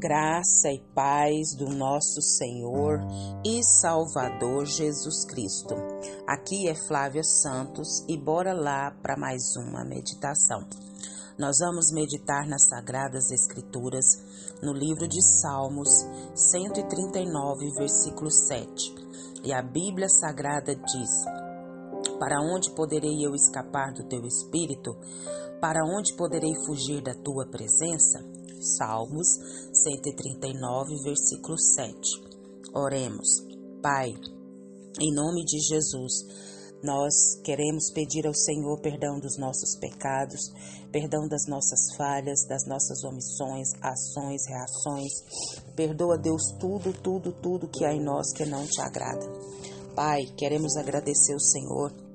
Graça e paz do nosso Senhor e Salvador Jesus Cristo. Aqui é Flávia Santos e bora lá para mais uma meditação. Nós vamos meditar nas Sagradas Escrituras no livro de Salmos 139, versículo 7. E a Bíblia Sagrada diz: Para onde poderei eu escapar do teu espírito? Para onde poderei fugir da tua presença? Salmos 139, versículo 7. Oremos. Pai, em nome de Jesus, nós queremos pedir ao Senhor perdão dos nossos pecados, perdão das nossas falhas, das nossas omissões, ações, reações. Perdoa, Deus, tudo, tudo, tudo que há em nós que não te agrada. Pai, queremos agradecer ao Senhor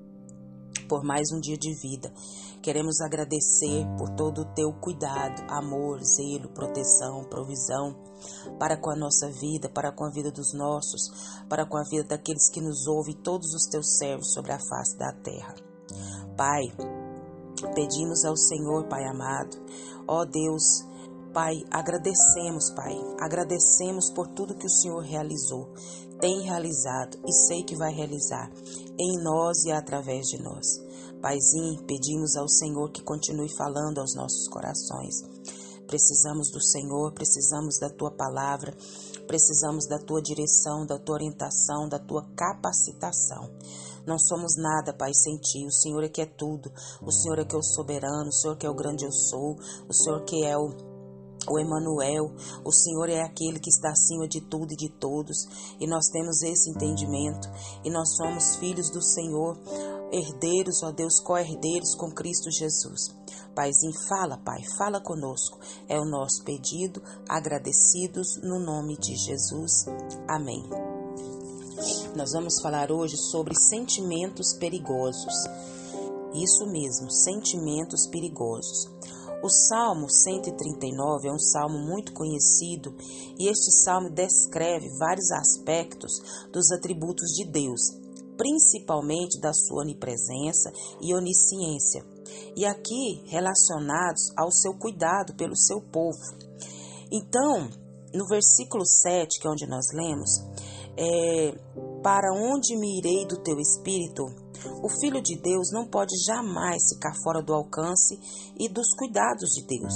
por mais um dia de vida. Queremos agradecer por todo o teu cuidado, amor, zelo, proteção, provisão para com a nossa vida, para com a vida dos nossos, para com a vida daqueles que nos ouvem, todos os teus servos sobre a face da terra. Pai, pedimos ao Senhor, Pai amado, ó Deus, Pai, agradecemos, Pai, agradecemos por tudo que o Senhor realizou, tem realizado e sei que vai realizar em nós e através de nós. Paizinho, pedimos ao Senhor que continue falando aos nossos corações. Precisamos do Senhor, precisamos da tua palavra, precisamos da tua direção, da tua orientação, da tua capacitação. Não somos nada, Pai, sem ti. O Senhor é que é tudo. O Senhor é que é o soberano, o Senhor que é o grande eu sou, o Senhor que é o o Emanuel, o Senhor é aquele que está acima de tudo e de todos, e nós temos esse entendimento, e nós somos filhos do Senhor, herdeiros, ó Deus, co-herdeiros com Cristo Jesus. Paizinho, fala, Pai, fala conosco. É o nosso pedido, agradecidos no nome de Jesus. Amém. Nós vamos falar hoje sobre sentimentos perigosos. Isso mesmo, sentimentos perigosos. O Salmo 139 é um salmo muito conhecido e este salmo descreve vários aspectos dos atributos de Deus, principalmente da sua onipresença e onisciência, e aqui relacionados ao seu cuidado pelo seu povo. Então, no versículo 7, que é onde nós lemos, é, para onde me irei do teu espírito? O Filho de Deus não pode jamais ficar fora do alcance e dos cuidados de Deus,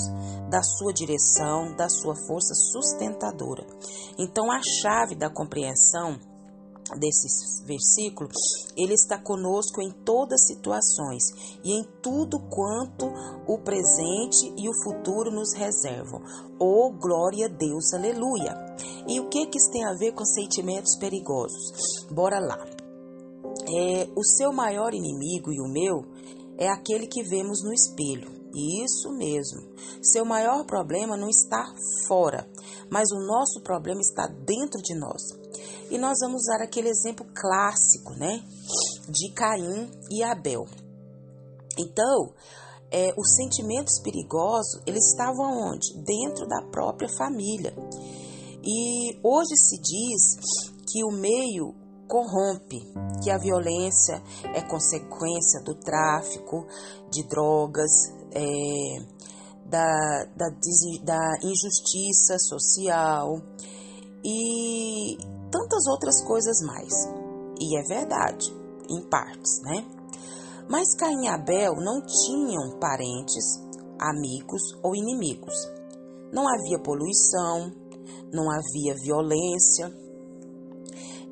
da sua direção, da sua força sustentadora. Então, a chave da compreensão desse versículo, ele está conosco em todas as situações e em tudo quanto o presente e o futuro nos reservam. Oh, glória a Deus, aleluia! E o que que isso tem a ver com sentimentos perigosos? Bora lá. É, o seu maior inimigo e o meu é aquele que vemos no espelho. Isso mesmo. Seu maior problema não está fora, mas o nosso problema está dentro de nós. E nós vamos usar aquele exemplo clássico, né? De Caim e Abel. Então, é, os sentimentos perigosos, eles estavam onde? Dentro da própria família. E hoje se diz que o meio corrompe, que a violência é consequência do tráfico de drogas, é, da, da, da injustiça social e tantas outras coisas mais. E é verdade, em partes, né? Mas Caim e Abel não tinham parentes, amigos ou inimigos. Não havia poluição, não havia violência.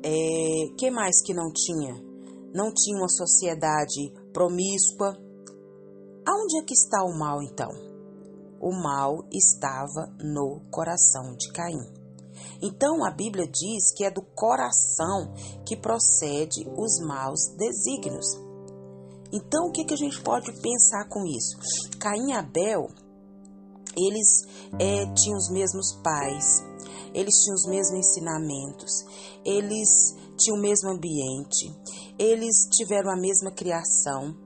É, que mais que não tinha? Não tinha uma sociedade promíscua. Aonde é que está o mal então? O mal estava no coração de Caim. Então a Bíblia diz que é do coração que procede os maus desígnios. Então o que, que a gente pode pensar com isso? Caim e Abel, eles é, tinham os mesmos pais, eles tinham os mesmos ensinamentos, eles tinham o mesmo ambiente, eles tiveram a mesma criação.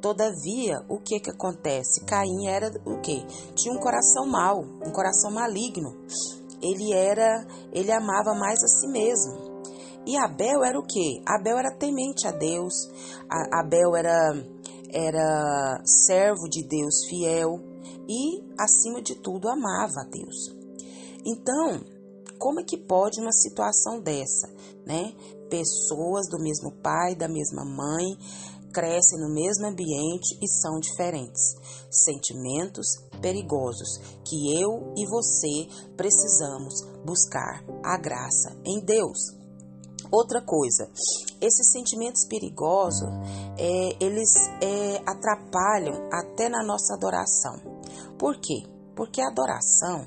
Todavia, o que que acontece? Caim era o que? Tinha um coração mau, um coração maligno ele era, ele amava mais a si mesmo. E Abel era o quê? Abel era temente a Deus. A, Abel era era servo de Deus fiel e, acima de tudo, amava a Deus. Então, como é que pode uma situação dessa, né? Pessoas do mesmo pai, da mesma mãe, crescem no mesmo ambiente e são diferentes. Sentimentos perigosos que eu e você precisamos buscar a graça em Deus. Outra coisa, esses sentimentos perigosos, é, eles é, atrapalham até na nossa adoração. Por quê? Porque a adoração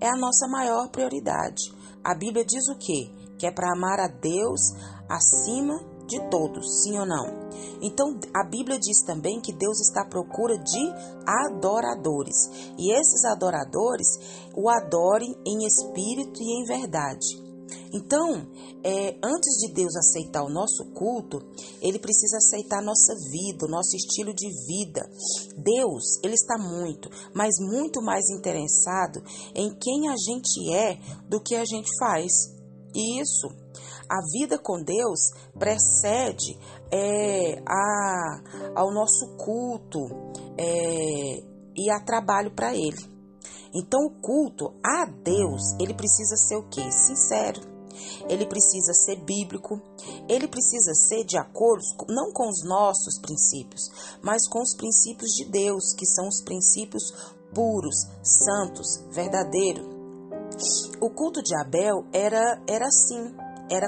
é a nossa maior prioridade. A Bíblia diz o quê? Que é para amar a Deus acima de todos, sim ou não? Então, a Bíblia diz também que Deus está à procura de adoradores. E esses adoradores o adorem em espírito e em verdade. Então, é, antes de Deus aceitar o nosso culto, Ele precisa aceitar a nossa vida, o nosso estilo de vida. Deus, Ele está muito, mas muito mais interessado em quem a gente é do que a gente faz. Isso. A vida com Deus precede é, a, ao nosso culto é, e a trabalho para Ele. Então, o culto a Deus, ele precisa ser o quê? Sincero ele precisa ser bíblico, ele precisa ser de acordo não com os nossos princípios, mas com os princípios de Deus, que são os princípios puros, santos, verdadeiros. O culto de Abel era, era assim, era,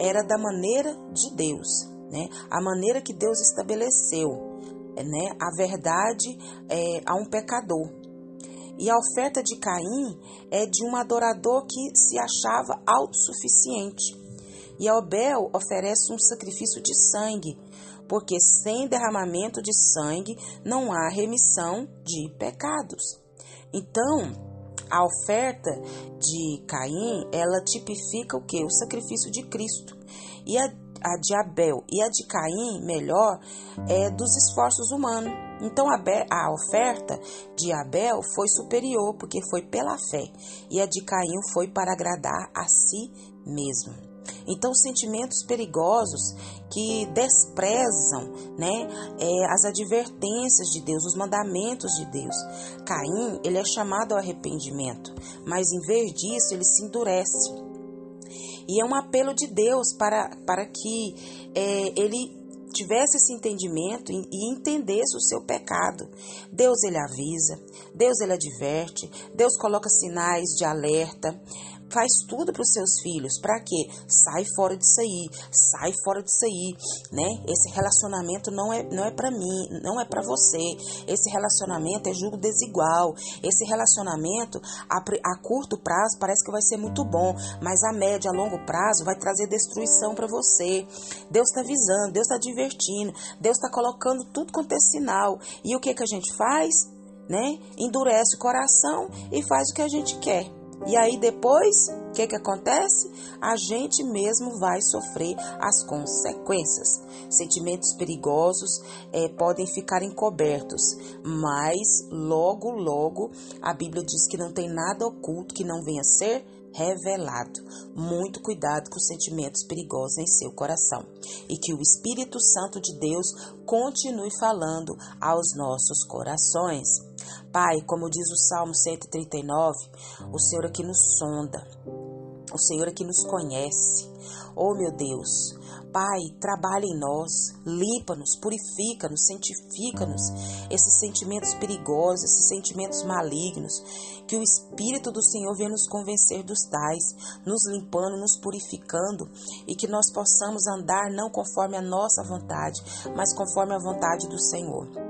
era da maneira de Deus, né? a maneira que Deus estabeleceu né? a verdade é, a um pecador. E a oferta de Caim é de um adorador que se achava autossuficiente. E Abel oferece um sacrifício de sangue, porque sem derramamento de sangue não há remissão de pecados. Então, a oferta de Caim, ela tipifica o que? O sacrifício de Cristo. E a, a de Abel e a de Caim, melhor, é dos esforços humanos. Então a oferta de Abel foi superior, porque foi pela fé, e a de Caim foi para agradar a si mesmo. Então, sentimentos perigosos que desprezam né, é, as advertências de Deus, os mandamentos de Deus. Caim, ele é chamado ao arrependimento, mas em vez disso, ele se endurece. E é um apelo de Deus para, para que é, ele tivesse esse entendimento e entendesse o seu pecado. Deus ele avisa, Deus ele adverte, Deus coloca sinais de alerta, faz tudo para os seus filhos. Para quê? Sai fora disso aí, sai fora disso aí, né? Esse relacionamento não é não é para mim, não é para você. Esse relacionamento é julgo desigual. Esse relacionamento a, a curto prazo parece que vai ser muito bom, mas a médio, a longo prazo vai trazer destruição para você. Deus está avisando, Deus está divertindo, Deus está colocando tudo quanto é sinal. E o que que a gente faz? Né? Endurece o coração e faz o que a gente quer. E aí depois, o que, que acontece? A gente mesmo vai sofrer as consequências. Sentimentos perigosos é, podem ficar encobertos, mas logo, logo a Bíblia diz que não tem nada oculto que não venha a ser revelado. Muito cuidado com os sentimentos perigosos em seu coração e que o Espírito Santo de Deus continue falando aos nossos corações. Pai, como diz o Salmo 139, o Senhor aqui nos sonda, o Senhor aqui nos conhece. Oh meu Deus, Pai, trabalha em nós, limpa-nos, purifica-nos, santifica-nos esses sentimentos perigosos, esses sentimentos malignos, que o Espírito do Senhor venha nos convencer dos tais, nos limpando, nos purificando e que nós possamos andar não conforme a nossa vontade, mas conforme a vontade do Senhor.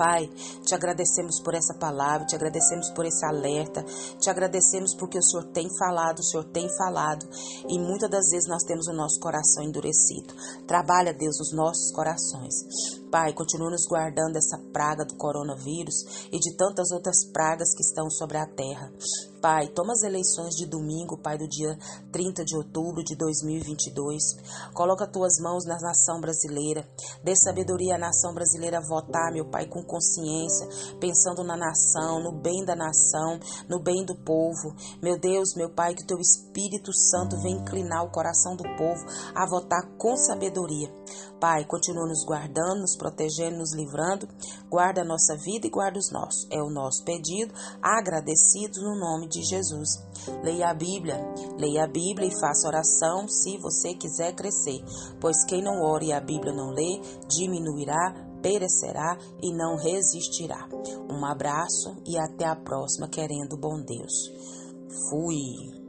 Pai, te agradecemos por essa palavra, te agradecemos por esse alerta, te agradecemos porque o Senhor tem falado, o Senhor tem falado e muitas das vezes nós temos o nosso coração endurecido. Trabalha, Deus, os nossos corações. Pai, continua nos guardando dessa praga do coronavírus e de tantas outras pragas que estão sobre a terra. Pai, toma as eleições de domingo, Pai, do dia 30 de outubro de 2022. Coloca tuas mãos na nação brasileira. Dê sabedoria à nação brasileira a votar, meu Pai, com consciência, pensando na nação, no bem da nação, no bem do povo. Meu Deus, meu Pai, que o teu Espírito Santo venha inclinar o coração do povo a votar com sabedoria. Pai, continua nos guardando, nos protegendo, nos livrando. Guarda a nossa vida e guarda os nossos. É o nosso pedido, agradecidos no nome de Jesus. Leia a Bíblia, leia a Bíblia e faça oração se você quiser crescer, pois quem não ore e a Bíblia não lê, diminuirá, perecerá e não resistirá. Um abraço e até a próxima, querendo bom Deus. Fui.